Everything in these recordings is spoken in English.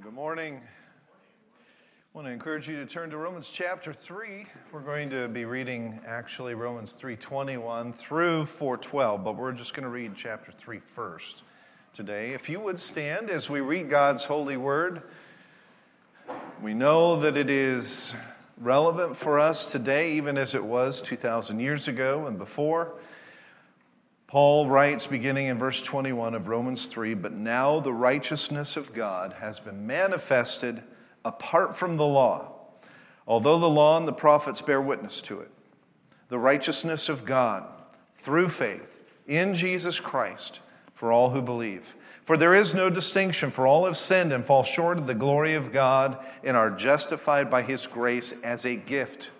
Well, good morning. I want to encourage you to turn to Romans chapter 3. We're going to be reading actually Romans 3:21 through 4:12, but we're just going to read chapter 3 first today. If you would stand as we read God's holy word, we know that it is relevant for us today even as it was 2000 years ago and before. Paul writes, beginning in verse 21 of Romans 3 But now the righteousness of God has been manifested apart from the law, although the law and the prophets bear witness to it. The righteousness of God through faith in Jesus Christ for all who believe. For there is no distinction, for all have sinned and fall short of the glory of God and are justified by his grace as a gift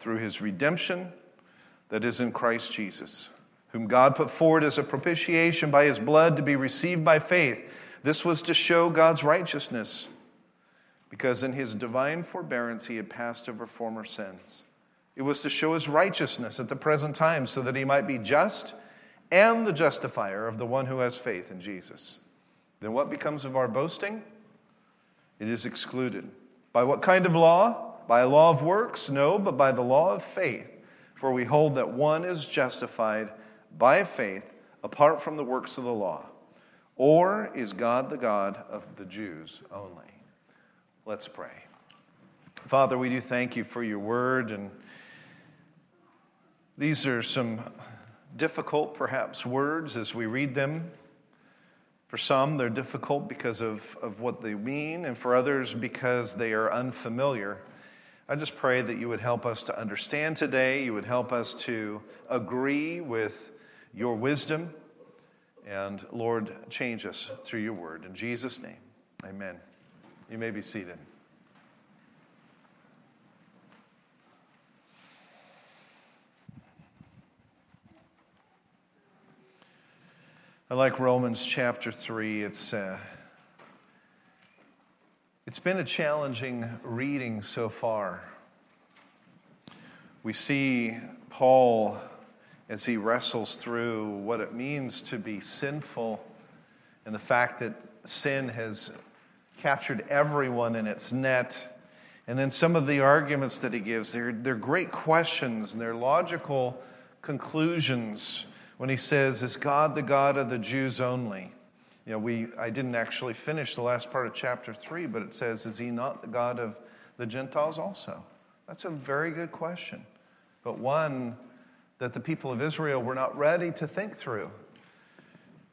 through his redemption that is in Christ Jesus whom God put forward as a propitiation by his blood to be received by faith. This was to show God's righteousness, because in his divine forbearance he had passed over former sins. It was to show his righteousness at the present time, so that he might be just and the justifier of the one who has faith in Jesus. Then what becomes of our boasting? It is excluded. By what kind of law? By a law of works? No, but by the law of faith. For we hold that one is justified by faith apart from the works of the law? Or is God the God of the Jews only? Let's pray. Father, we do thank you for your word, and these are some difficult, perhaps, words as we read them. For some, they're difficult because of, of what they mean, and for others, because they are unfamiliar. I just pray that you would help us to understand today. You would help us to agree with your wisdom. And Lord, change us through your word. In Jesus' name, amen. You may be seated. I like Romans chapter 3. It's, uh, it's been a challenging reading so far. We see Paul as he wrestles through what it means to be sinful and the fact that sin has captured everyone in its net. And then some of the arguments that he gives, they're, they're great questions and they're logical conclusions when he says, Is God the God of the Jews only? You know, we, I didn't actually finish the last part of chapter 3, but it says, Is he not the God of the Gentiles also? That's a very good question, but one that the people of Israel were not ready to think through.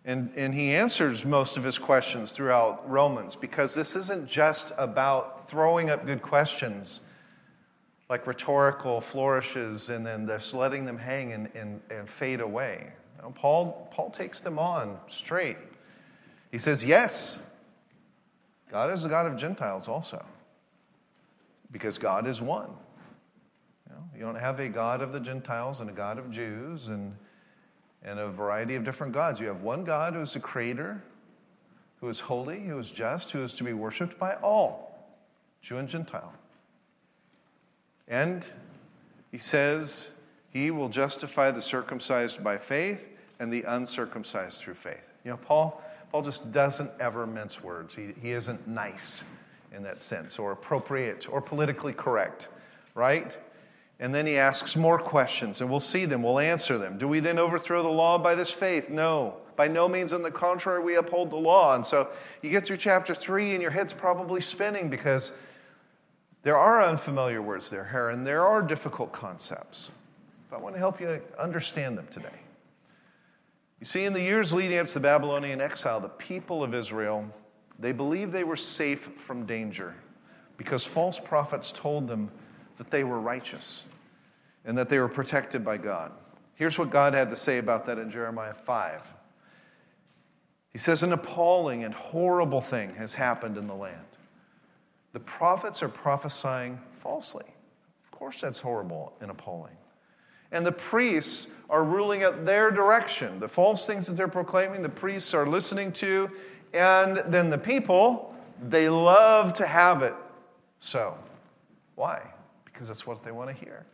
And, and he answers most of his questions throughout Romans because this isn't just about throwing up good questions like rhetorical flourishes and then just letting them hang and, and, and fade away. Paul, Paul takes them on straight. He says, Yes, God is the God of Gentiles also, because God is one. You, know, you don't have a God of the Gentiles and a God of Jews and, and a variety of different gods. You have one God who is the creator, who is holy, who is just, who is to be worshiped by all, Jew and Gentile. And he says he will justify the circumcised by faith and the uncircumcised through faith. You know, Paul, Paul just doesn't ever mince words. He, he isn't nice in that sense, or appropriate, or politically correct, right? And then he asks more questions, and we'll see them, we'll answer them. Do we then overthrow the law by this faith? No. By no means, on the contrary, we uphold the law. And so you get through chapter three, and your head's probably spinning because there are unfamiliar words there, here, and there are difficult concepts. But I want to help you understand them today. You see, in the years leading up to the Babylonian exile, the people of Israel, they believed they were safe from danger because false prophets told them that they were righteous and that they were protected by God. Here's what God had to say about that in Jeremiah 5. He says, An appalling and horrible thing has happened in the land. The prophets are prophesying falsely. Of course, that's horrible and appalling. And the priests are ruling at their direction. The false things that they're proclaiming, the priests are listening to, and then the people, they love to have it so. Why? Because that's what they want to hear.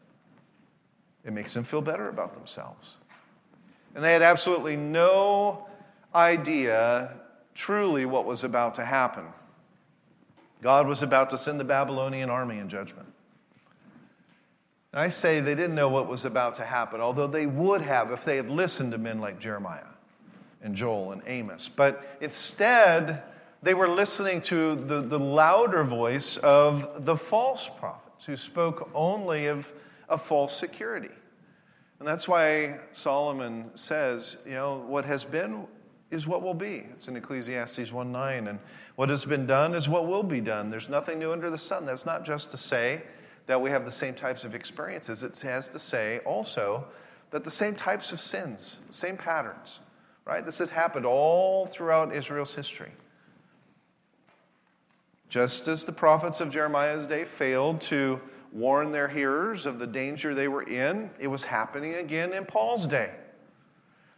It makes them feel better about themselves. And they had absolutely no idea truly what was about to happen. God was about to send the Babylonian army in judgment. And I say they didn't know what was about to happen, although they would have if they had listened to men like Jeremiah and Joel and Amos. But instead, they were listening to the, the louder voice of the false prophets who spoke only of, of false security. And that's why Solomon says, you know, what has been is what will be. It's in Ecclesiastes 1 9. And what has been done is what will be done. There's nothing new under the sun. That's not just to say that we have the same types of experiences, it has to say also that the same types of sins, the same patterns, right? This has happened all throughout Israel's history. Just as the prophets of Jeremiah's day failed to warn their hearers of the danger they were in, it was happening again in Paul's day.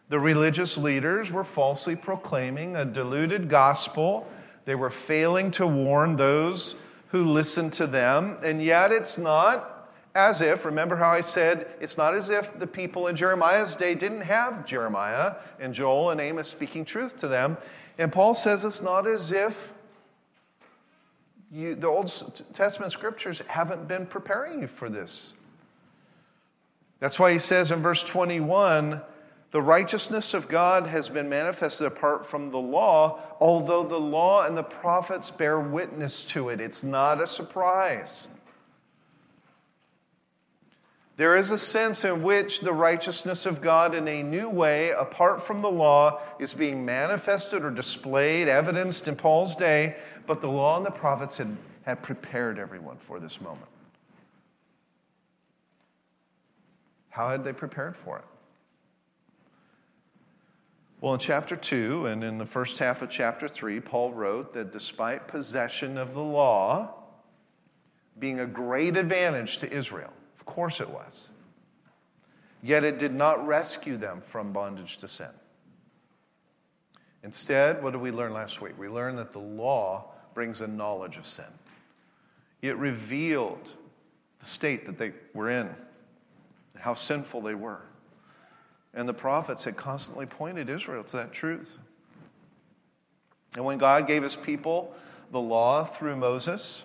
The religious leaders were falsely proclaiming a diluted gospel. They were failing to warn those who listened to them, and yet it's not as if, remember how I said, it's not as if the people in Jeremiah's day didn't have Jeremiah and Joel and Amos speaking truth to them. And Paul says it's not as if you, the Old Testament scriptures haven't been preparing you for this. That's why he says in verse 21 the righteousness of God has been manifested apart from the law, although the law and the prophets bear witness to it. It's not a surprise. There is a sense in which the righteousness of God in a new way, apart from the law, is being manifested or displayed, evidenced in Paul's day, but the law and the prophets had, had prepared everyone for this moment. How had they prepared for it? Well, in chapter 2 and in the first half of chapter 3, Paul wrote that despite possession of the law being a great advantage to Israel, course it was, yet it did not rescue them from bondage to sin. Instead, what did we learn last week? We learned that the law brings a knowledge of sin. It revealed the state that they were in, how sinful they were. And the prophets had constantly pointed Israel to that truth. And when God gave his people the law through Moses,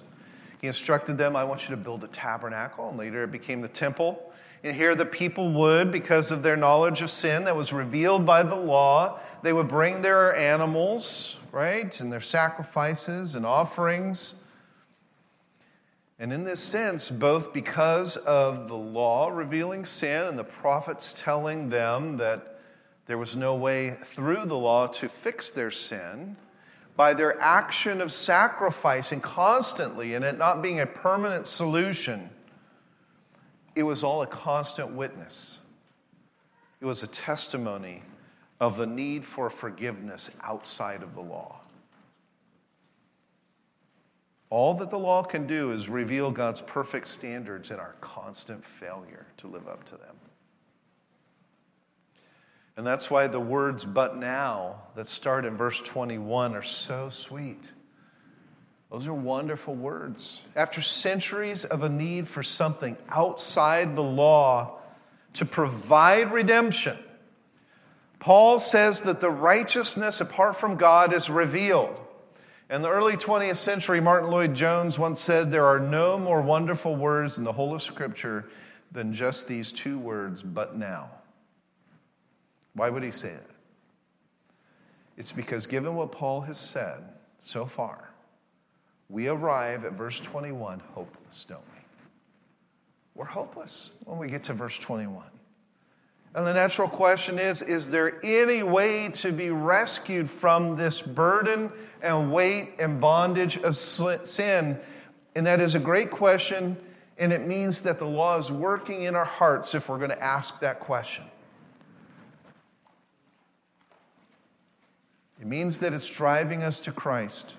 he instructed them, I want you to build a tabernacle. And later it became the temple. And here the people would, because of their knowledge of sin that was revealed by the law, they would bring their animals, right, and their sacrifices and offerings and in this sense, both because of the law revealing sin and the prophets telling them that there was no way through the law to fix their sin, by their action of sacrificing constantly and it not being a permanent solution, it was all a constant witness. It was a testimony of the need for forgiveness outside of the law. All that the law can do is reveal God's perfect standards and our constant failure to live up to them. And that's why the words, but now, that start in verse 21 are so sweet. Those are wonderful words. After centuries of a need for something outside the law to provide redemption, Paul says that the righteousness apart from God is revealed. In the early 20th century, Martyn Lloyd-Jones once said, There are no more wonderful words in the whole of Scripture than just these two words, but now. Why would he say that? It's because, given what Paul has said so far, we arrive at verse 21 hopeless, don't we? We're hopeless when we get to verse 21. And the natural question is Is there any way to be rescued from this burden and weight and bondage of sin? And that is a great question, and it means that the law is working in our hearts if we're going to ask that question. It means that it's driving us to Christ,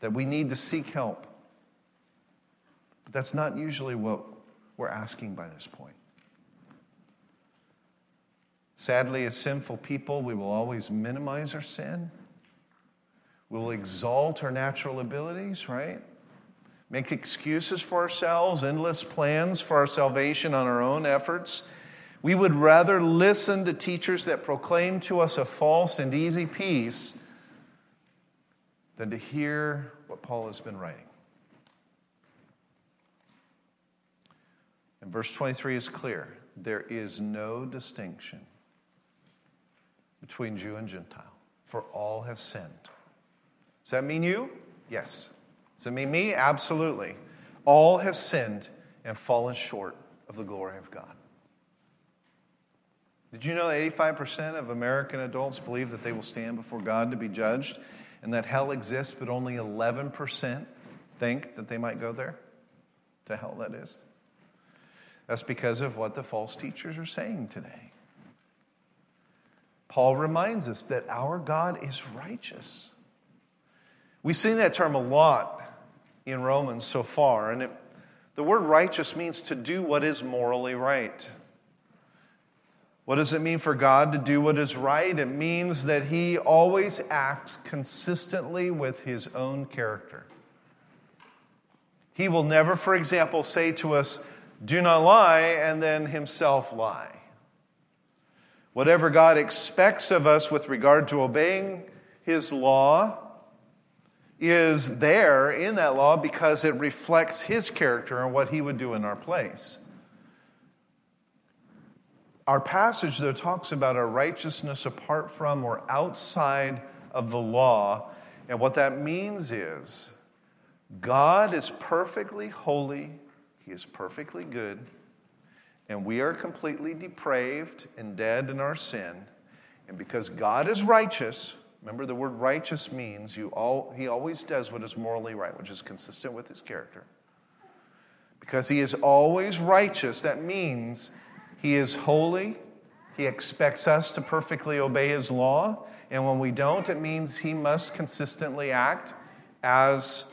that we need to seek help. But that's not usually what we're asking by this point. Sadly, as sinful people, we will always minimize our sin. We will exalt our natural abilities, right? Make excuses for ourselves, endless plans for our salvation on our own efforts. We would rather listen to teachers that proclaim to us a false and easy peace than to hear what Paul has been writing. And verse 23 is clear there is no distinction between Jew and Gentile, for all have sinned. Does that mean you? Yes. Does it mean me? Absolutely. All have sinned and fallen short of the glory of God. Did you know that 85% of American adults believe that they will stand before God to be judged and that hell exists, but only 11% think that they might go there? To hell, that is. That's because of what the false teachers are saying today. Paul reminds us that our God is righteous. We've seen that term a lot in Romans so far, and it, the word righteous means to do what is morally right. What does it mean for God to do what is right? It means that He always acts consistently with His own character. He will never, for example, say to us, Do not lie, and then Himself lie. Whatever God expects of us with regard to obeying His law is there in that law because it reflects His character and what He would do in our place. Our passage, though, talks about our righteousness apart from or outside of the law. And what that means is God is perfectly holy, He is perfectly good, and we are completely depraved and dead in our sin. And because God is righteous, remember the word righteous means you all, He always does what is morally right, which is consistent with His character. Because He is always righteous, that means he is holy. He expects us to perfectly obey His law. And when we don't, it means He must consistently act as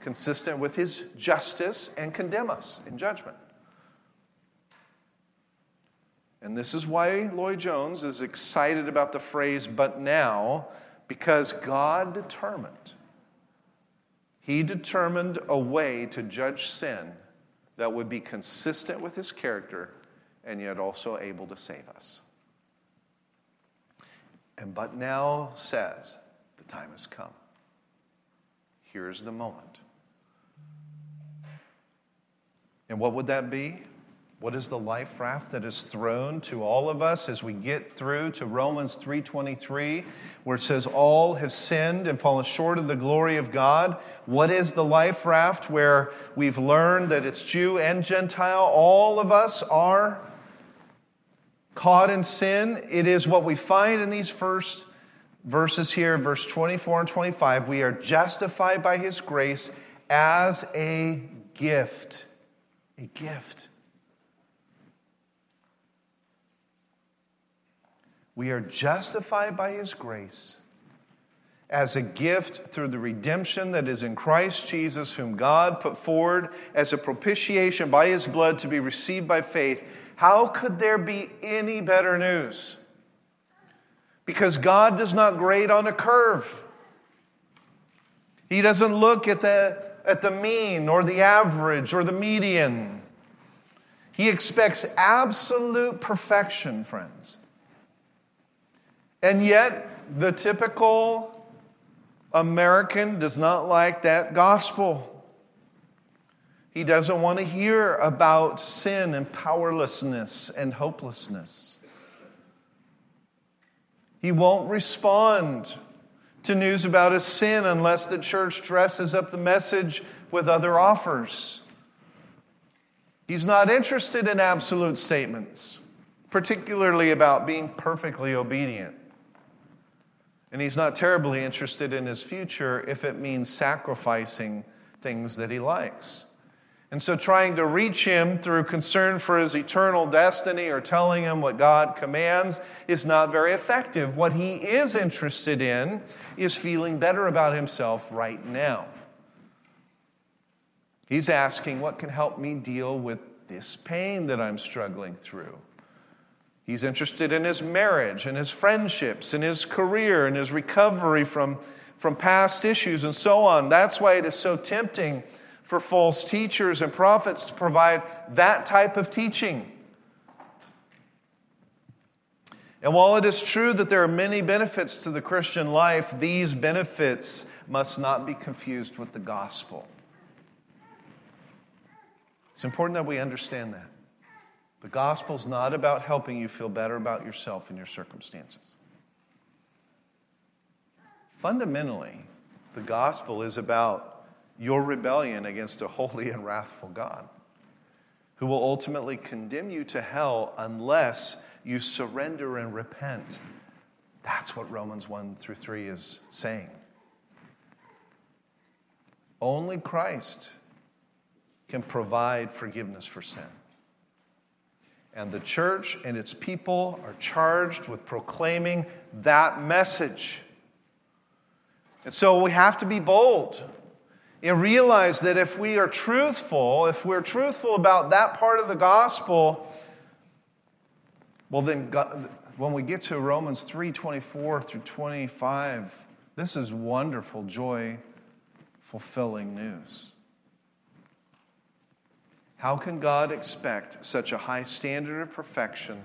consistent with His justice and condemn us in judgment. And this is why Lloyd Jones is excited about the phrase, but now, because God determined. He determined a way to judge sin that would be consistent with his character and yet also able to save us. And but now says, the time has come. Here's the moment. And what would that be? What is the life raft that is thrown to all of us as we get through to Romans 3:23 where it says all have sinned and fallen short of the glory of God? What is the life raft where we've learned that it's Jew and Gentile all of us are caught in sin. It is what we find in these first verses here, verse 24 and 25. We are justified by his grace as a gift. A gift. We are justified by his grace as a gift through the redemption that is in Christ Jesus, whom God put forward as a propitiation by his blood to be received by faith how could there be any better news? Because God does not grade on a curve. He doesn't look at the, at the mean or the average or the median. He expects absolute perfection, friends. And yet, the typical American does not like that gospel. He doesn't want to hear about sin and powerlessness and hopelessness. He won't respond to news about his sin unless the church dresses up the message with other offers. He's not interested in absolute statements, particularly about being perfectly obedient. And he's not terribly interested in his future if it means sacrificing things that he likes. And so, trying to reach him through concern for his eternal destiny or telling him what God commands is not very effective. What he is interested in is feeling better about himself right now. He's asking, What can help me deal with this pain that I'm struggling through? He's interested in his marriage and his friendships and his career and his recovery from, from past issues and so on. That's why it is so tempting for false teachers and prophets to provide that type of teaching. And while it is true that there are many benefits to the Christian life, these benefits must not be confused with the gospel. It's important that we understand that. The gospel is not about helping you feel better about yourself and your circumstances. Fundamentally, the gospel is about your rebellion against a holy and wrathful God who will ultimately condemn you to hell unless you surrender and repent. That's what Romans 1 through 3 is saying. Only Christ can provide forgiveness for sin. And the church and its people are charged with proclaiming that message. And so we have to be bold and realize that if we are truthful, if we're truthful about that part of the gospel, well, then God, when we get to Romans 3 24 through 25, this is wonderful, joy fulfilling news. How can God expect such a high standard of perfection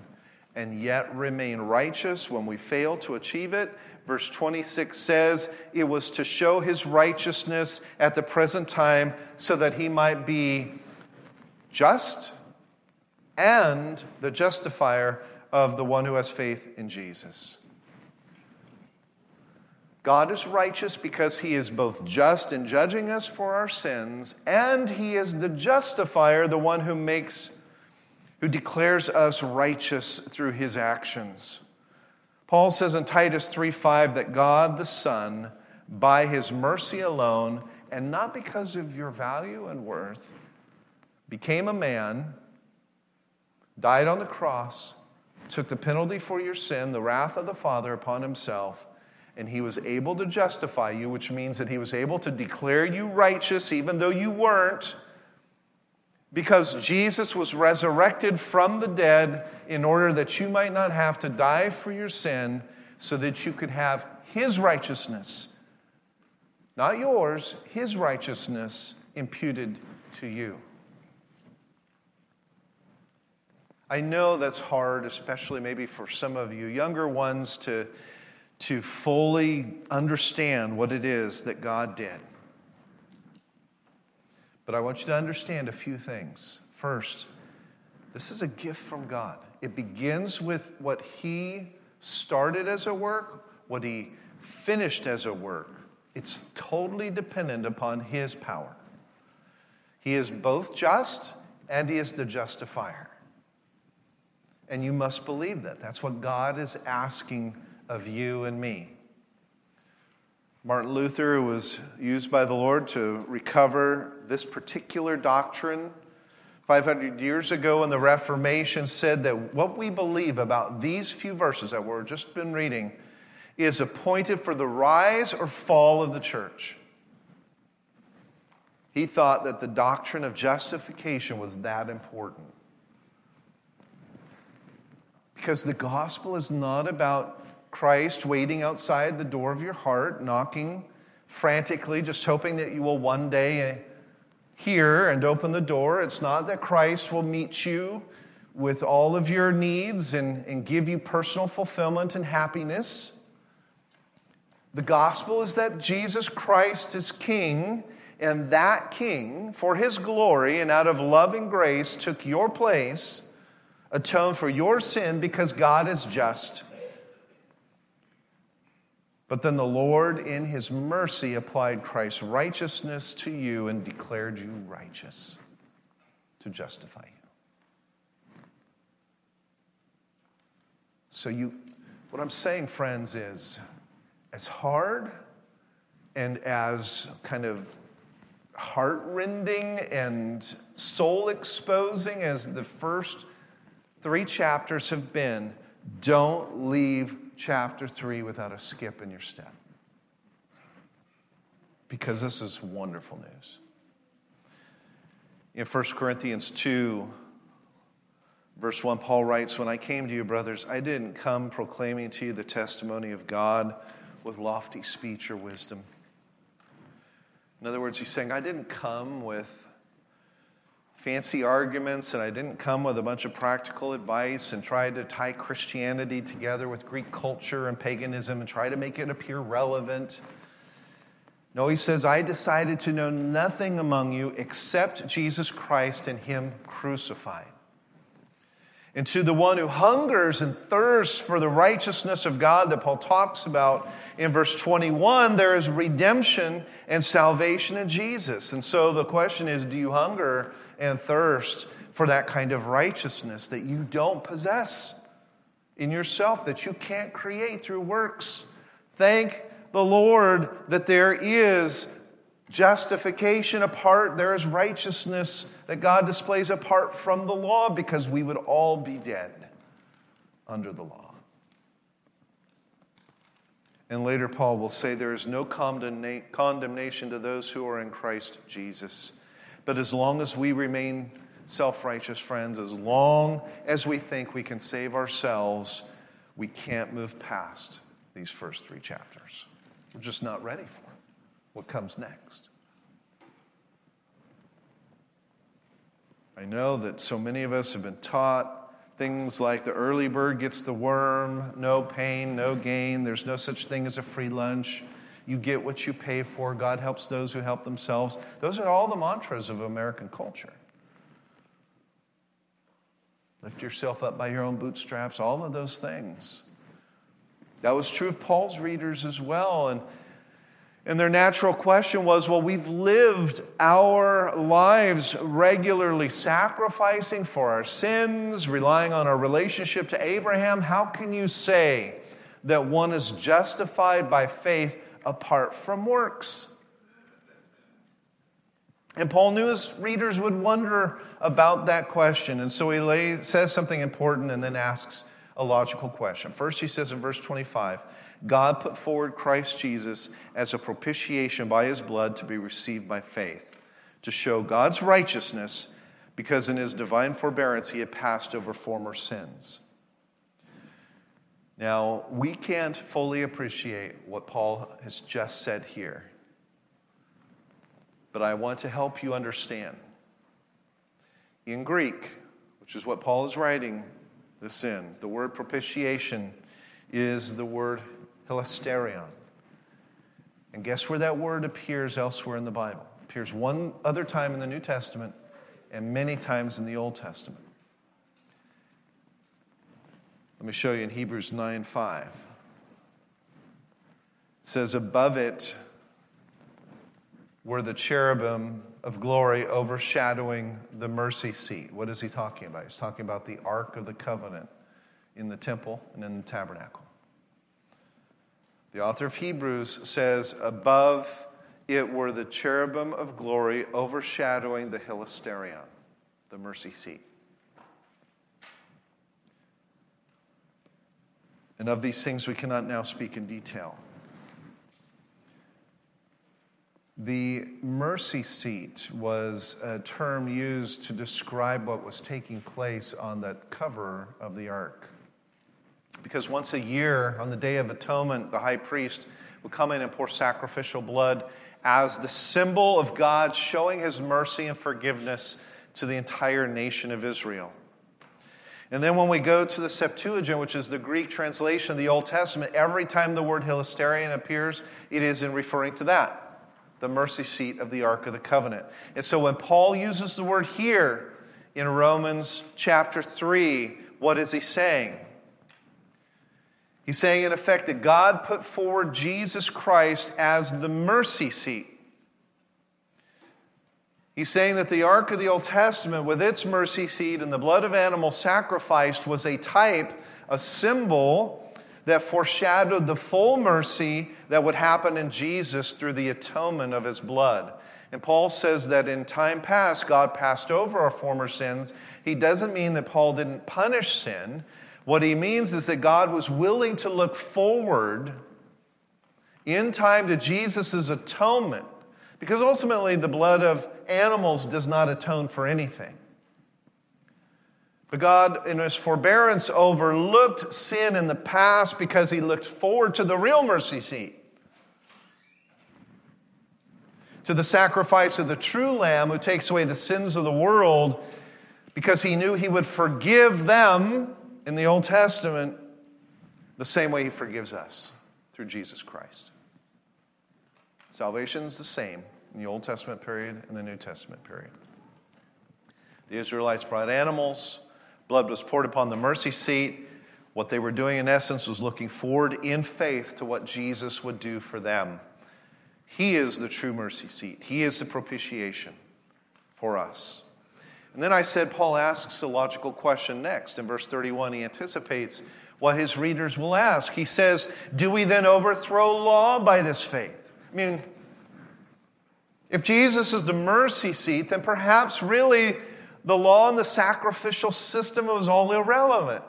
and yet remain righteous when we fail to achieve it? Verse 26 says, It was to show his righteousness at the present time so that he might be just and the justifier of the one who has faith in Jesus. God is righteous because he is both just in judging us for our sins, and he is the justifier, the one who makes, who declares us righteous through his actions. Paul says in Titus 3:5 that God the Son, by his mercy alone, and not because of your value and worth, became a man, died on the cross, took the penalty for your sin, the wrath of the Father upon himself, and he was able to justify you, which means that he was able to declare you righteous even though you weren't, because Jesus was resurrected from the dead in order that you might not have to die for your sin, so that you could have his righteousness, not yours, his righteousness imputed to you. I know that's hard, especially maybe for some of you younger ones, to, to fully understand what it is that God did. But I want you to understand a few things. First, this is a gift from God. It begins with what He started as a work, what He finished as a work. It's totally dependent upon His power. He is both just and He is the justifier. And you must believe that. That's what God is asking of you and me. Martin Luther was used by the Lord to recover this particular doctrine 500 years ago in the Reformation said that what we believe about these few verses that we've just been reading is appointed for the rise or fall of the church. He thought that the doctrine of justification was that important. Because the gospel is not about Christ waiting outside the door of your heart, knocking frantically, just hoping that you will one day hear and open the door. It's not that Christ will meet you with all of your needs and, and give you personal fulfillment and happiness. The gospel is that Jesus Christ is king, and that king, for his glory and out of loving grace, took your place atoned for your sin because God is just. But then the Lord, in his mercy, applied Christ's righteousness to you and declared you righteous to justify you. So, you, what I'm saying, friends, is as hard and as kind of heartrending and soul exposing as the first three chapters have been don't leave chapter three without a skip in your step. Because this is wonderful news. In 1 Corinthians 2, verse 1, Paul writes, When I came to you, brothers, I didn't come proclaiming to you the testimony of God with lofty speech or wisdom. In other words, he's saying, I didn't come with fancy arguments, and I didn't come with a bunch of practical advice and try to tie Christianity together with Greek culture and paganism and try to make it appear relevant. No, he says, I decided to know nothing among you except Jesus Christ and him crucified. And to the one who hungers and thirsts for the righteousness of God that Paul talks about in verse 21, there is redemption and salvation in Jesus. And so the question is do you hunger and thirst for that kind of righteousness that you don't possess in yourself, that you can't create through works? Thank the Lord that there is justification apart, there is righteousness that God displays apart from the law because we would all be dead under the law. And later, Paul will say there is no condemnation to those who are in Christ Jesus. But as long as we remain self righteous friends, as long as we think we can save ourselves, we can't move past these first three chapters. We're just not ready for. What comes next? I know that so many of us have been taught things like the early bird gets the worm, no pain, no gain, there's no such thing as a free lunch. You get what you pay for. God helps those who help themselves. Those are all the mantras of American culture. Lift yourself up by your own bootstraps, all of those things. That was true of Paul's readers as well. And, and their natural question was well, we've lived our lives regularly sacrificing for our sins, relying on our relationship to Abraham. How can you say that one is justified by faith apart from works? And Paul knew his readers would wonder about that question. And so he says something important and then asks, a logical question. First, he says in verse 25, God put forward Christ Jesus as a propitiation by his blood to be received by faith, to show God's righteousness, because in his divine forbearance he had passed over former sins. Now, we can't fully appreciate what Paul has just said here, but I want to help you understand. In Greek, which is what Paul is writing, the sin. The word propitiation is the word hilasterion. And guess where that word appears elsewhere in the Bible? It appears one other time in the New Testament and many times in the Old Testament. Let me show you in Hebrews 9 5. It says, Above it were the cherubim of glory overshadowing the mercy seat. What is he talking about? He's talking about the Ark of the Covenant in the temple and in the tabernacle. The author of Hebrews says, Above it were the cherubim of glory overshadowing the hilasterion, the mercy seat. And of these things we cannot now speak in detail. The mercy seat was a term used to describe what was taking place on the cover of the ark. Because once a year, on the Day of Atonement, the high priest would come in and pour sacrificial blood as the symbol of God showing his mercy and forgiveness to the entire nation of Israel. And then when we go to the Septuagint, which is the Greek translation of the Old Testament, every time the word hilasterion appears, it is in referring to that the mercy seat of the Ark of the Covenant. And so when Paul uses the word here in Romans chapter 3, what is he saying? He's saying, in effect, that God put forward Jesus Christ as the mercy seat. He's saying that the Ark of the Old Testament, with its mercy seat and the blood of animals sacrificed, was a type, a symbol that foreshadowed the full mercy that would happen in Jesus through the atonement of his blood. And Paul says that in time past, God passed over our former sins. He doesn't mean that Paul didn't punish sin. What he means is that God was willing to look forward in time to Jesus' atonement, because ultimately the blood of animals does not atone for anything. But God, in his forbearance, overlooked sin in the past because he looked forward to the real mercy seat. To the sacrifice of the true Lamb who takes away the sins of the world because he knew he would forgive them in the Old Testament the same way he forgives us through Jesus Christ. Salvation is the same in the Old Testament period and the New Testament period. The Israelites brought animals, blood was poured upon the mercy seat. What they were doing, in essence, was looking forward in faith to what Jesus would do for them. He is the true mercy seat, He is the propitiation for us. And then I said, Paul asks a logical question next. In verse 31, he anticipates what his readers will ask. He says, Do we then overthrow law by this faith? I mean, if Jesus is the mercy seat, then perhaps really the law and the sacrificial system was all irrelevant.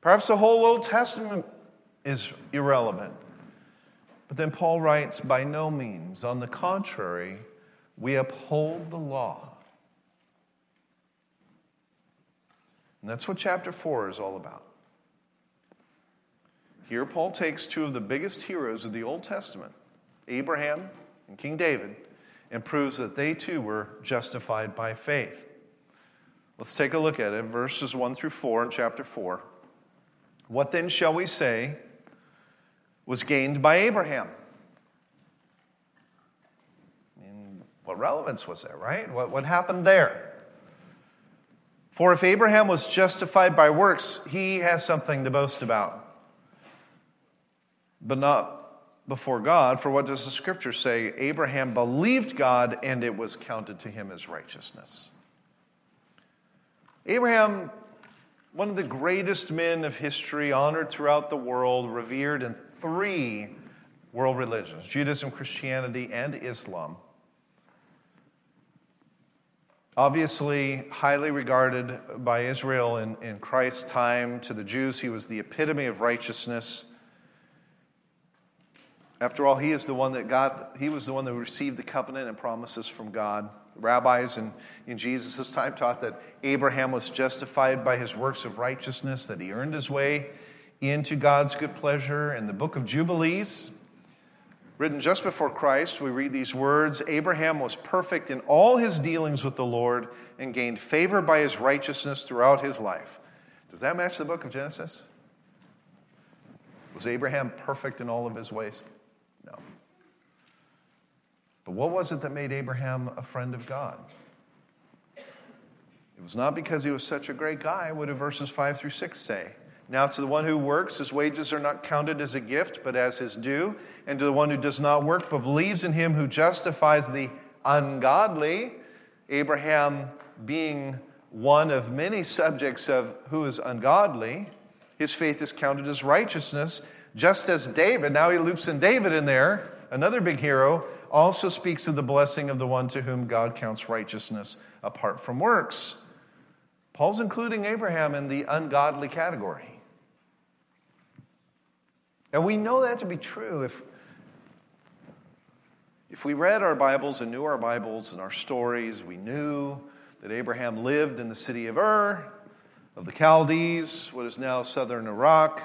Perhaps the whole Old Testament is irrelevant. But then Paul writes, By no means. On the contrary, we uphold the law. And that's what chapter 4 is all about. Here, Paul takes two of the biggest heroes of the Old Testament, Abraham and King David, and proves that they too were justified by faith. Let's take a look at it, verses 1 through 4 in chapter 4. What then shall we say was gained by Abraham? I mean, what relevance was there, right? What, what happened there? For if Abraham was justified by works, he has something to boast about. But not before God, for what does the scripture say? Abraham believed God and it was counted to him as righteousness. Abraham, one of the greatest men of history, honored throughout the world, revered in three world religions Judaism, Christianity, and Islam. Obviously, highly regarded by Israel in, in Christ's time, to the Jews, he was the epitome of righteousness. After all, he is the one that God, he was the one that received the covenant and promises from God. Rabbis in, in Jesus' time taught that Abraham was justified by his works of righteousness, that he earned his way into God's good pleasure. In the book of Jubilees, Written just before Christ, we read these words Abraham was perfect in all his dealings with the Lord and gained favor by his righteousness throughout his life. Does that match the book of Genesis? Was Abraham perfect in all of his ways? But what was it that made Abraham a friend of God? It was not because he was such a great guy. What do verses 5 through 6 say? Now, to the one who works, his wages are not counted as a gift, but as his due. And to the one who does not work, but believes in him who justifies the ungodly, Abraham being one of many subjects of who is ungodly, his faith is counted as righteousness, just as David, now he loops in David in there, another big hero, also speaks of the blessing of the one to whom God counts righteousness apart from works. Paul's including Abraham in the ungodly category. And we know that to be true if, if we read our Bibles and knew our Bibles and our stories, we knew that Abraham lived in the city of Ur, of the Chaldees, what is now southern Iraq.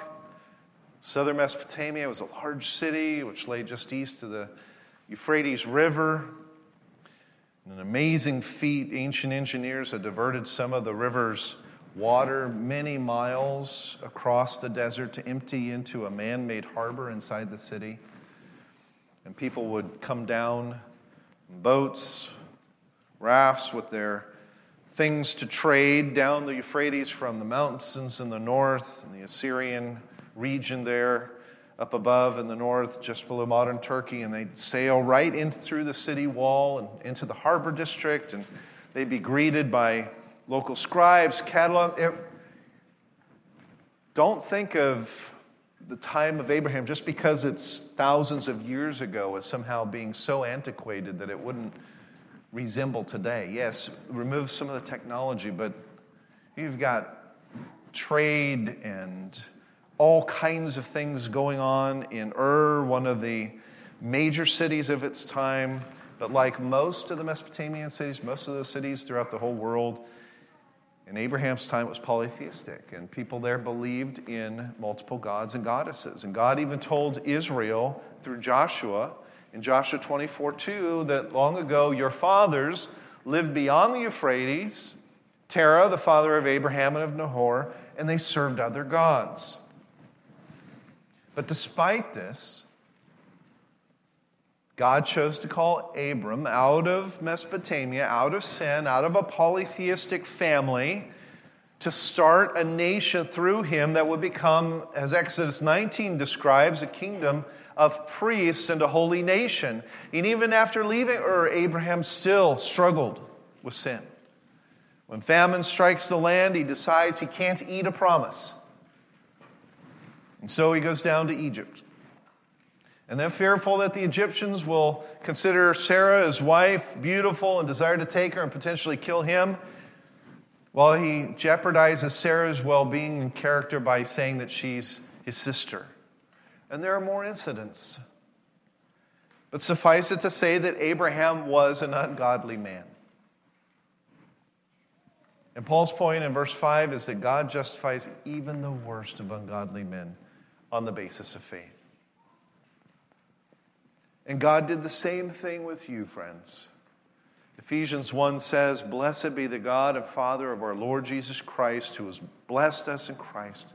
Southern Mesopotamia was a large city which lay just east of the Euphrates River. An amazing feat. Ancient engineers had diverted some of the river's water many miles across the desert to empty into a man made harbor inside the city. And people would come down boats, rafts with their things to trade down the Euphrates from the mountains in the north and the Assyrian region there up above in the north, just below modern Turkey, and they'd sail right in through the city wall and into the harbor district, and they'd be greeted by local scribes, catalog. Eh, don't think of the time of Abraham just because it's thousands of years ago as somehow being so antiquated that it wouldn't resemble today. Yes, remove some of the technology, but you've got trade and all kinds of things going on in Ur, one of the major cities of its time. But like most of the Mesopotamian cities, most of the cities throughout the whole world, in Abraham's time, it was polytheistic, and people there believed in multiple gods and goddesses. And God even told Israel through Joshua in Joshua 24 2 that long ago your fathers lived beyond the Euphrates, Terah, the father of Abraham and of Nahor, and they served other gods. But despite this, God chose to call Abram out of Mesopotamia, out of sin, out of a polytheistic family, to start a nation through him that would become, as Exodus 19 describes, a kingdom of priests and a holy nation. And even after leaving Ur, Abraham still struggled with sin. When famine strikes the land, he decides he can't eat a promise. And so he goes down to Egypt. And then, fearful that the Egyptians will consider Sarah his wife beautiful and desire to take her and potentially kill him, while he jeopardizes Sarah's well being and character by saying that she's his sister. And there are more incidents. But suffice it to say that Abraham was an ungodly man. And Paul's point in verse 5 is that God justifies even the worst of ungodly men on the basis of faith. And God did the same thing with you, friends. Ephesians 1 says, Blessed be the God and Father of our Lord Jesus Christ, who has blessed us in Christ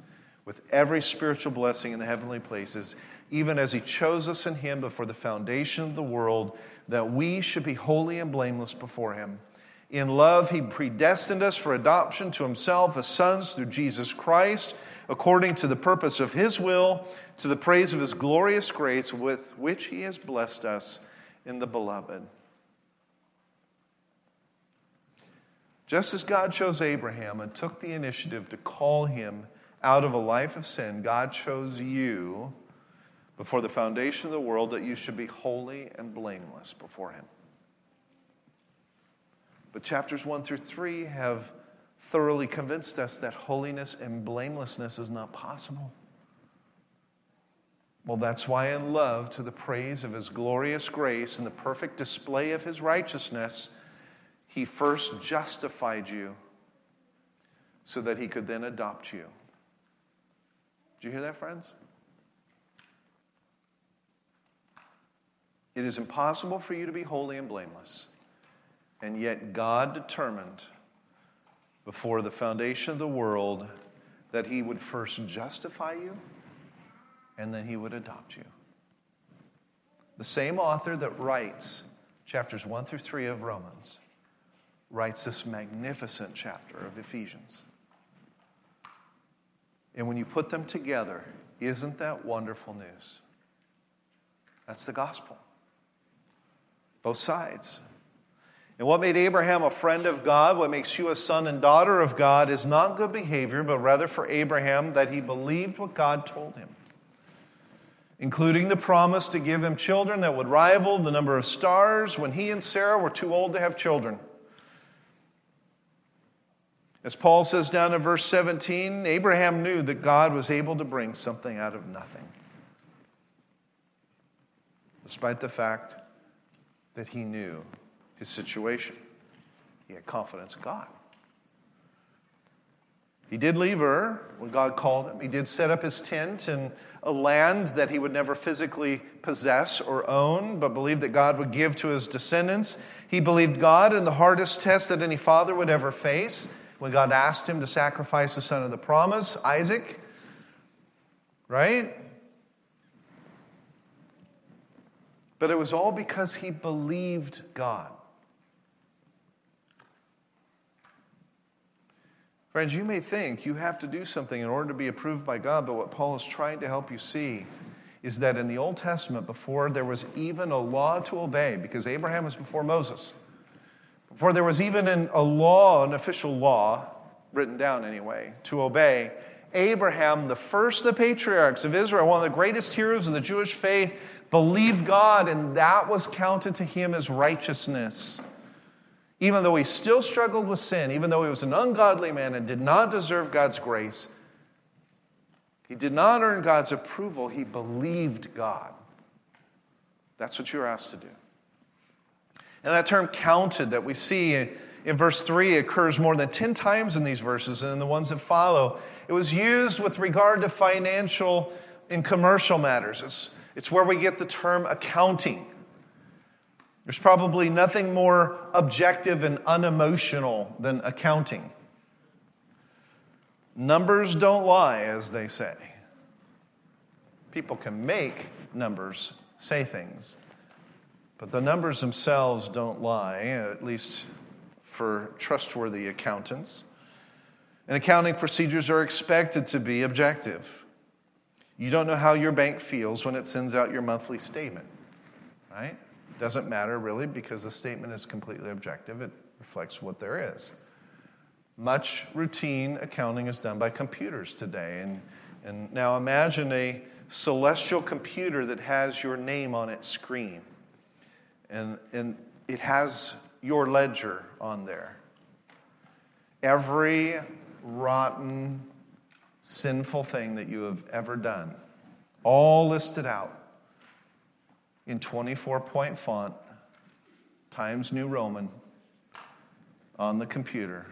with every spiritual blessing in the heavenly places, even as he chose us in him before the foundation of the world, that we should be holy and blameless before him. In love, he predestined us for adoption to himself as sons through Jesus Christ, according to the purpose of his will, to the praise of his glorious grace with which he has blessed us in the beloved. Just as God chose Abraham and took the initiative to call him out of a life of sin, God chose you before the foundation of the world that you should be holy and blameless before him. But chapters 1 through 3 have thoroughly convinced us that holiness and blamelessness is not possible. Well, that's why, in love, to the praise of his glorious grace and the perfect display of his righteousness, he first justified you so that he could then adopt you. Did you hear that, friends? It is impossible for you to be holy and blameless. And yet, God determined before the foundation of the world that He would first justify you and then He would adopt you. The same author that writes chapters 1 through 3 of Romans writes this magnificent chapter of Ephesians. And when you put them together, isn't that wonderful news? That's the gospel. Both sides. And what made Abraham a friend of God, what makes you a son and daughter of God, is not good behavior, but rather for Abraham that he believed what God told him, including the promise to give him children that would rival the number of stars when he and Sarah were too old to have children. As Paul says down in verse 17, Abraham knew that God was able to bring something out of nothing, despite the fact that he knew his situation. He had confidence in God. He did leave Ur when God called him. He did set up his tent in a land that he would never physically possess or own, but believed that God would give to his descendants. He believed God in the hardest test that any father would ever face when God asked him to sacrifice the son of the promise, Isaac. Right? But it was all because he believed God. Friends, you may think you have to do something in order to be approved by God, but what Paul is trying to help you see is that in the Old Testament, before there was even a law to obey, because Abraham was before Moses, before there was even an, a law, an official law, written down anyway, to obey, Abraham, the first of the patriarchs of Israel, one of the greatest heroes of the Jewish faith, believed God, and that was counted to him as righteousness. Even though he still struggled with sin, even though he was an ungodly man and did not deserve God's grace, he did not earn God's approval. He believed God. That's what you're asked to do. And that term counted that we see in verse 3 occurs more than 10 times in these verses and in the ones that follow. It was used with regard to financial and commercial matters. It's, it's where we get the term accounting. There's probably nothing more objective and unemotional than accounting. Numbers don't lie, as they say. People can make numbers say things, But the numbers themselves don't lie, at least for trustworthy accountants. And accounting procedures are expected to be objective. You don't know how your bank feels when it sends out your monthly statement, right? Doesn't matter really because the statement is completely objective. It reflects what there is. Much routine accounting is done by computers today. And, and now imagine a celestial computer that has your name on its screen. And, and it has your ledger on there. Every rotten, sinful thing that you have ever done, all listed out in 24 point font, Times New Roman, on the computer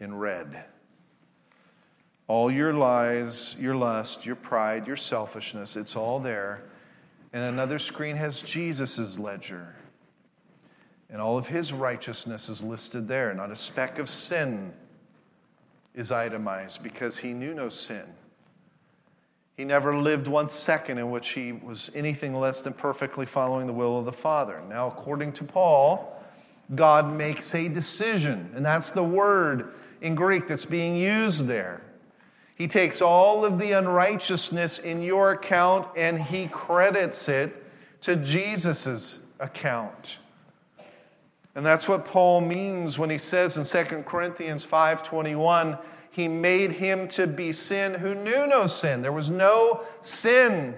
in red. All your lies, your lust, your pride, your selfishness, it's all there. And another screen has Jesus' ledger. And all of his righteousness is listed there. Not a speck of sin is itemized because he knew no sin. He never lived one second in which he was anything less than perfectly following the will of the Father. Now, according to Paul, God makes a decision, and that's the word in Greek that's being used there. He takes all of the unrighteousness in your account and he credits it to Jesus' account. And that's what Paul means when he says in 2 Corinthians 5:21, he made him to be sin who knew no sin. There was no sin.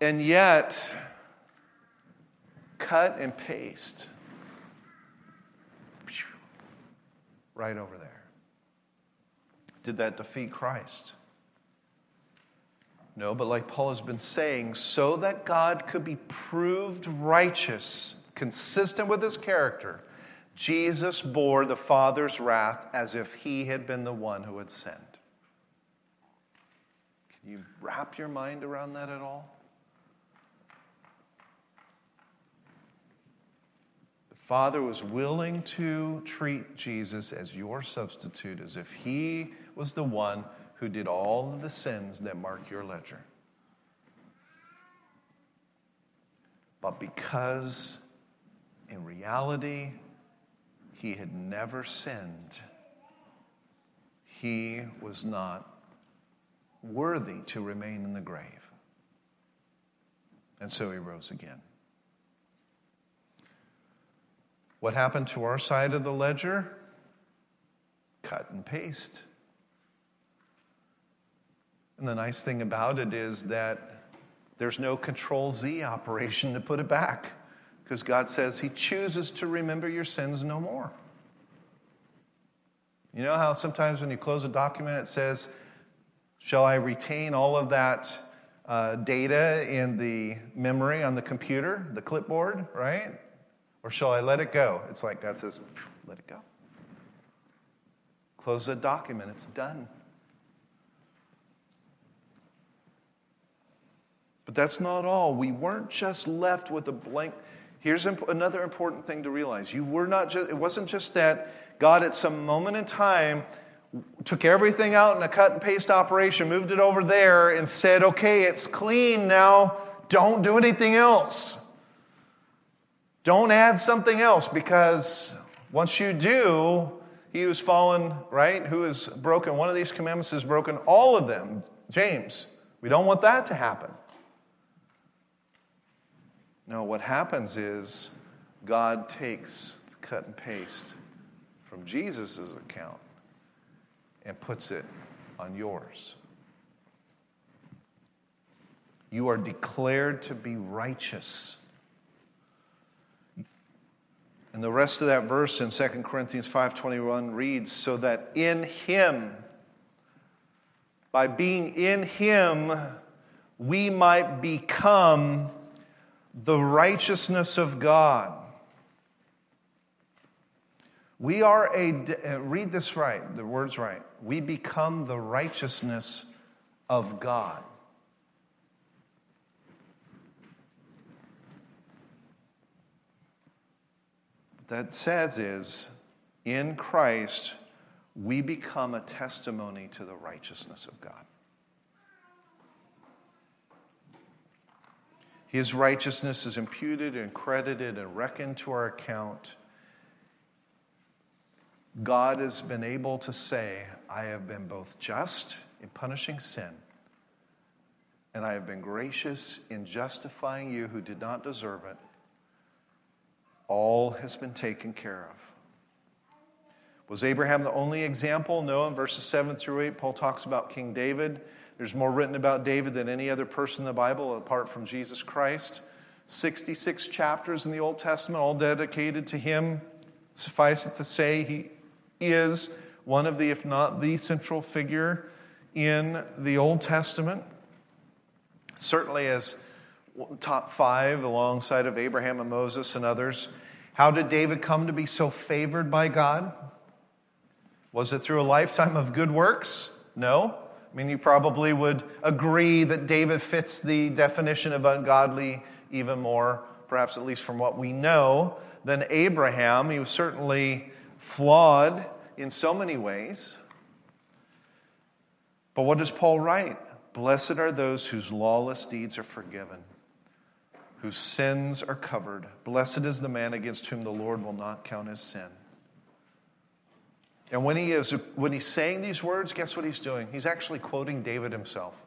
And yet, cut and paste right over there. Did that defeat Christ? No, but like Paul has been saying, so that God could be proved righteous, consistent with his character, Jesus bore the Father's wrath as if he had been the one who had sinned. Can you wrap your mind around that at all? The Father was willing to treat Jesus as your substitute, as if he was the one who did all the sins that mark your ledger. But because in reality he had never sinned, he was not worthy to remain in the grave. And so he rose again. What happened to our side of the ledger? Cut and paste. And the nice thing about it is that there's no control Z operation to put it back because God says He chooses to remember your sins no more. You know how sometimes when you close a document it says, Shall I retain all of that uh, data in the memory on the computer, the clipboard, right? Or shall I let it go? It's like God says, Let it go. Close the document, it's done. But that's not all. We weren't just left with a blank. Here's another important thing to realize. You were not just, it wasn't just that God at some moment in time took everything out in a cut and paste operation, moved it over there, and said, okay, it's clean now. Don't do anything else. Don't add something else because once you do, he who's fallen, right, who has broken one of these commandments has broken all of them. James, we don't want that to happen. No, what happens is God takes cut and paste from Jesus' account and puts it on yours. You are declared to be righteous. And the rest of that verse in 2 Corinthians 5:21 reads so that in him by being in him we might become the righteousness of God. We are a, uh, read this right, the word's right. We become the righteousness of God. That says is, in Christ, we become a testimony to the righteousness of God. His righteousness is imputed and credited and reckoned to our account. God has been able to say, I have been both just in punishing sin, and I have been gracious in justifying you who did not deserve it. All has been taken care of. Was Abraham the only example? No. In verses 7 through 8, Paul talks about King David. There's more written about David than any other person in the Bible apart from Jesus Christ. 66 chapters in the Old Testament, all dedicated to him. Suffice it to say, he is one of the, if not the central figure in the Old Testament. Certainly as top five alongside of Abraham and Moses and others. How did David come to be so favored by God? Was it through a lifetime of good works? No. I mean, you probably would agree that David fits the definition of ungodly even more, perhaps at least from what we know, than Abraham. He was certainly flawed in so many ways. But what does Paul write? Blessed are those whose lawless deeds are forgiven, whose sins are covered. Blessed is the man against whom the Lord will not count his sin. And when, he is, when he's saying these words, guess what he's doing? He's actually quoting David himself.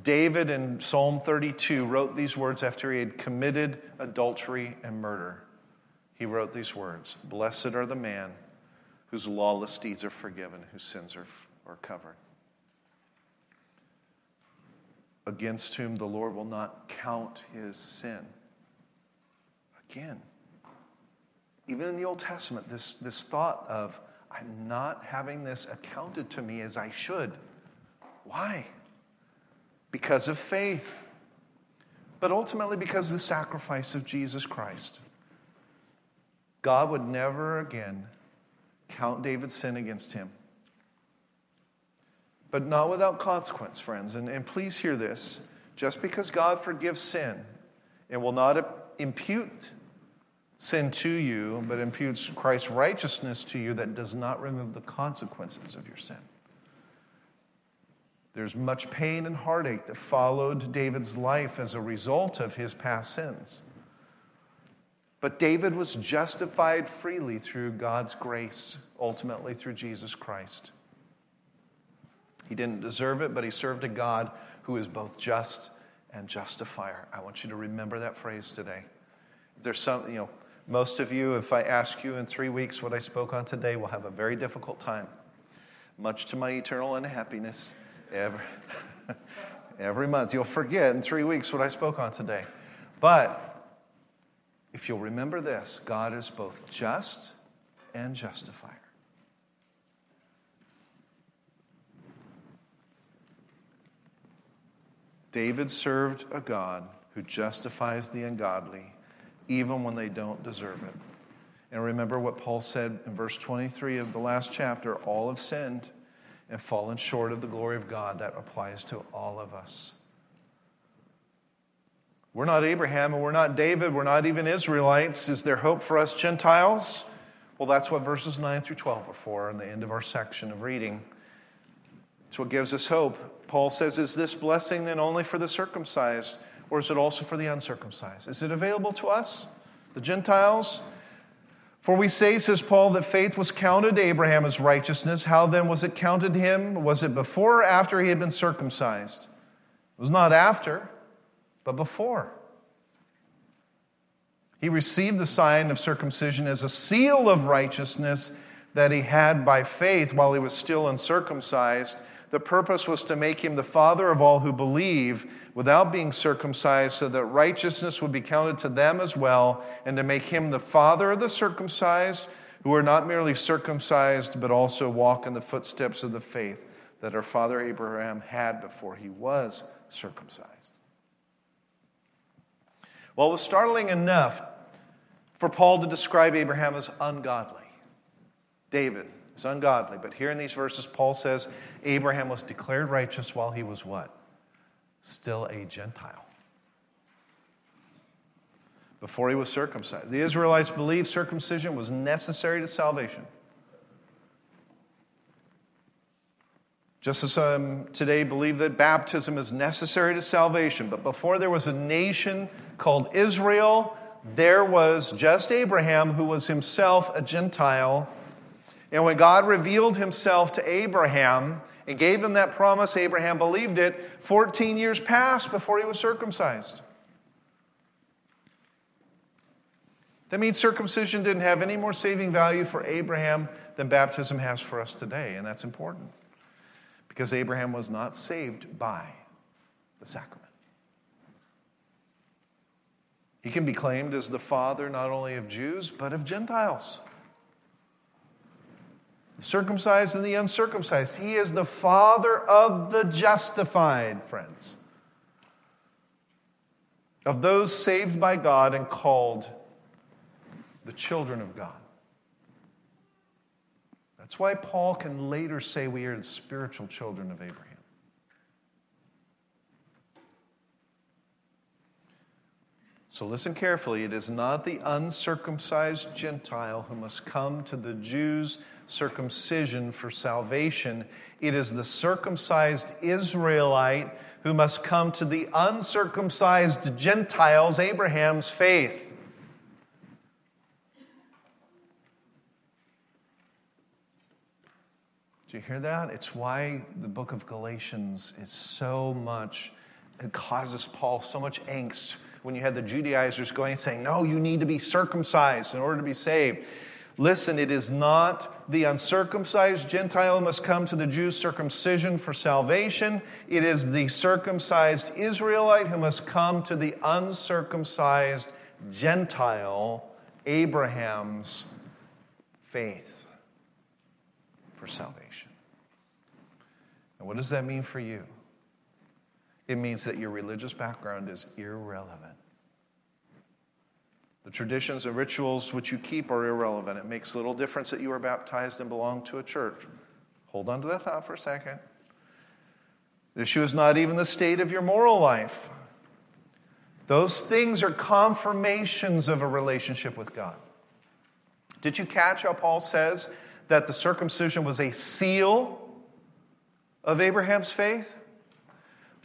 David in Psalm 32 wrote these words after he had committed adultery and murder. He wrote these words Blessed are the man whose lawless deeds are forgiven, whose sins are, are covered. Against whom the Lord will not count his sin. Again, even in the Old Testament, this, this thought of, I'm not having this accounted to me as I should. Why? Because of faith, but ultimately because of the sacrifice of Jesus Christ. God would never again count David's sin against him. But not without consequence, friends. And, and please hear this. Just because God forgives sin and will not impute sin to you, but imputes Christ's righteousness to you that does not remove the consequences of your sin. There's much pain and heartache that followed David's life as a result of his past sins. But David was justified freely through God's grace, ultimately through Jesus Christ. He didn't deserve it, but he served a God who is both just and justifier. I want you to remember that phrase today. If there's some, you know, most of you, if I ask you in three weeks what I spoke on today, will have a very difficult time. Much to my eternal unhappiness, every, every month. You'll forget in three weeks what I spoke on today. But if you'll remember this, God is both just and justifier. David served a God who justifies the ungodly even when they don't deserve it. And remember what Paul said in verse 23 of the last chapter all have sinned and fallen short of the glory of God. That applies to all of us. We're not Abraham and we're not David. We're not even Israelites. Is there hope for us Gentiles? Well, that's what verses 9 through 12 are for in the end of our section of reading. It's what gives us hope. Paul says, Is this blessing then only for the circumcised? Or is it also for the uncircumcised? Is it available to us, the Gentiles? For we say, says Paul, that faith was counted to Abraham as righteousness. How then was it counted to him? Was it before or after he had been circumcised? It was not after, but before. He received the sign of circumcision as a seal of righteousness that he had by faith while he was still uncircumcised the purpose was to make him the father of all who believe without being circumcised, so that righteousness would be counted to them as well, and to make him the father of the circumcised, who are not merely circumcised, but also walk in the footsteps of the faith that our father Abraham had before he was circumcised. Well, it was startling enough for Paul to describe Abraham as ungodly. David, is ungodly. But here in these verses, Paul says Abraham was declared righteous while he was what? Still a Gentile. Before he was circumcised. The Israelites believed circumcision was necessary to salvation. Just as some today believe that baptism is necessary to salvation, but before there was a nation called Israel, there was just Abraham, who was himself a Gentile. And when God revealed himself to Abraham and gave him that promise, Abraham believed it. 14 years passed before he was circumcised. That means circumcision didn't have any more saving value for Abraham than baptism has for us today, and that's important because Abraham was not saved by the sacrament. He can be claimed as the father not only of Jews, but of Gentiles. The circumcised and the uncircumcised. He is the father of the justified, friends. Of those saved by God and called the children of God. That's why Paul can later say we are the spiritual children of Abraham. So listen carefully. It is not the uncircumcised Gentile who must come to the Jews' circumcision for salvation. It is the circumcised Israelite who must come to the uncircumcised Gentiles, Abraham's faith. Do you hear that? It's why the book of Galatians is so much, it causes Paul so much angst when you had the Judaizers going and saying, No, you need to be circumcised in order to be saved. Listen, it is not the uncircumcised Gentile who must come to the Jews' circumcision for salvation. It is the circumcised Israelite who must come to the uncircumcised Gentile, Abraham's faith for salvation. And what does that mean for you? It means that your religious background is irrelevant. The traditions and rituals which you keep are irrelevant. It makes little difference that you are baptized and belong to a church. Hold on to that thought for a second. The issue is not even the state of your moral life. Those things are confirmations of a relationship with God. Did you catch how Paul says that the circumcision was a seal of Abraham's faith?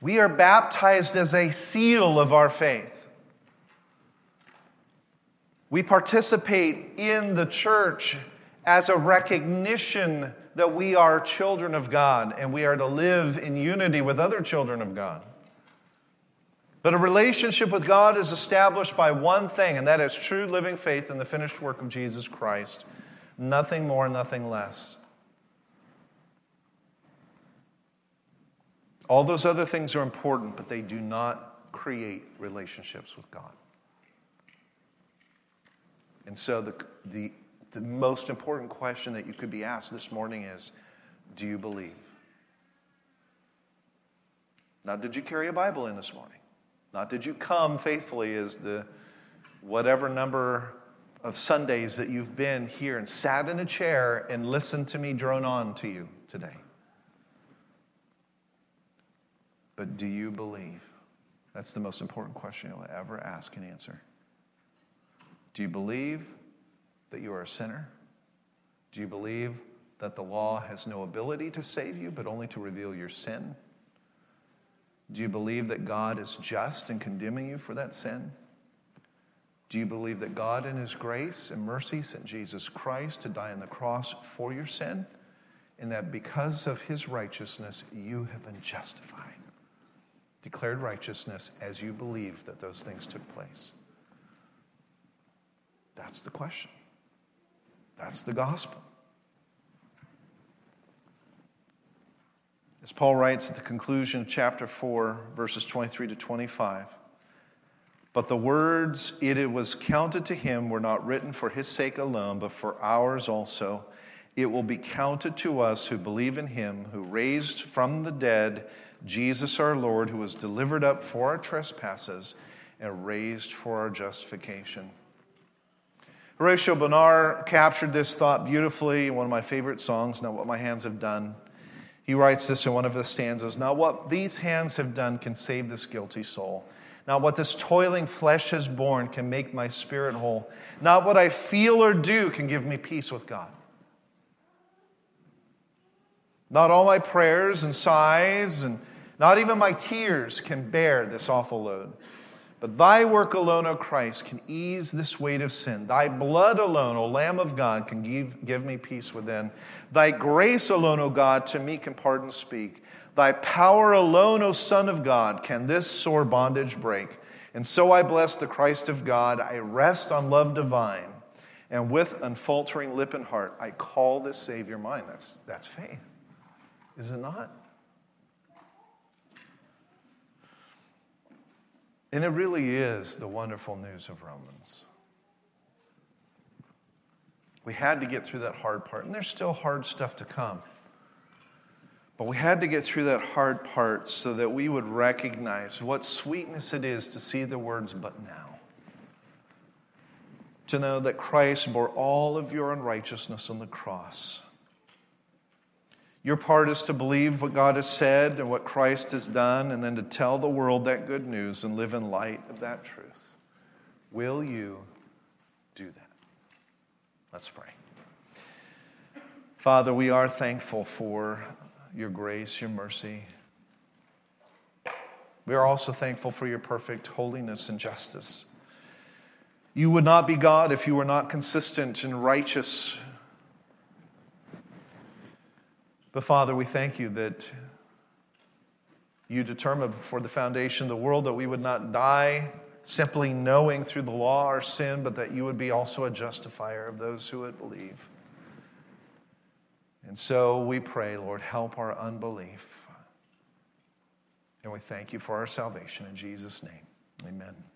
We are baptized as a seal of our faith. We participate in the church as a recognition that we are children of God and we are to live in unity with other children of God. But a relationship with God is established by one thing, and that is true living faith in the finished work of Jesus Christ. Nothing more, nothing less. All those other things are important, but they do not create relationships with God. And so, the, the, the most important question that you could be asked this morning is Do you believe? Not did you carry a Bible in this morning? Not did you come faithfully as the whatever number of Sundays that you've been here and sat in a chair and listened to me drone on to you today. But do you believe? That's the most important question you'll ever ask and answer. Do you believe that you are a sinner? Do you believe that the law has no ability to save you, but only to reveal your sin? Do you believe that God is just in condemning you for that sin? Do you believe that God, in His grace and mercy, sent Jesus Christ to die on the cross for your sin? And that because of His righteousness, you have been justified? declared righteousness as you believe that those things took place? That's the question. That's the gospel. As Paul writes at the conclusion of chapter 4, verses 23 to 25, but the words, it was counted to him, were not written for his sake alone, but for ours also. It will be counted to us who believe in him, who raised from the dead Jesus our Lord, who was delivered up for our trespasses and raised for our justification. Horatio Bonar captured this thought beautifully in one of my favorite songs, Not What My Hands Have Done. He writes this in one of the stanzas Now, what these hands have done can save this guilty soul. Now, what this toiling flesh has borne can make my spirit whole. Not what I feel or do can give me peace with God. Not all my prayers and sighs, and not even my tears can bear this awful load. But thy work alone, O Christ, can ease this weight of sin. Thy blood alone, O Lamb of God, can give, give me peace within. Thy grace alone, O God, to me can pardon speak. Thy power alone, O Son of God, can this sore bondage break. And so I bless the Christ of God. I rest on love divine. And with unfaltering lip and heart, I call this Savior mine. That's, that's faith, is it not? And it really is the wonderful news of Romans. We had to get through that hard part, and there's still hard stuff to come. But we had to get through that hard part so that we would recognize what sweetness it is to see the words, but now. To know that Christ bore all of your unrighteousness on the cross your part is to believe what God has said and what Christ has done, and then to tell the world that good news and live in light of that truth. Will you do that? Let's pray. Father, we are thankful for your grace, your mercy. We are also thankful for your perfect holiness and justice. You would not be God if you were not consistent and righteous but Father, we thank you that you determined before the foundation of the world that we would not die simply knowing through the law our sin, but that you would be also a justifier of those who would believe. And so we pray, Lord, help our unbelief. And we thank you for our salvation in Jesus' name. Amen.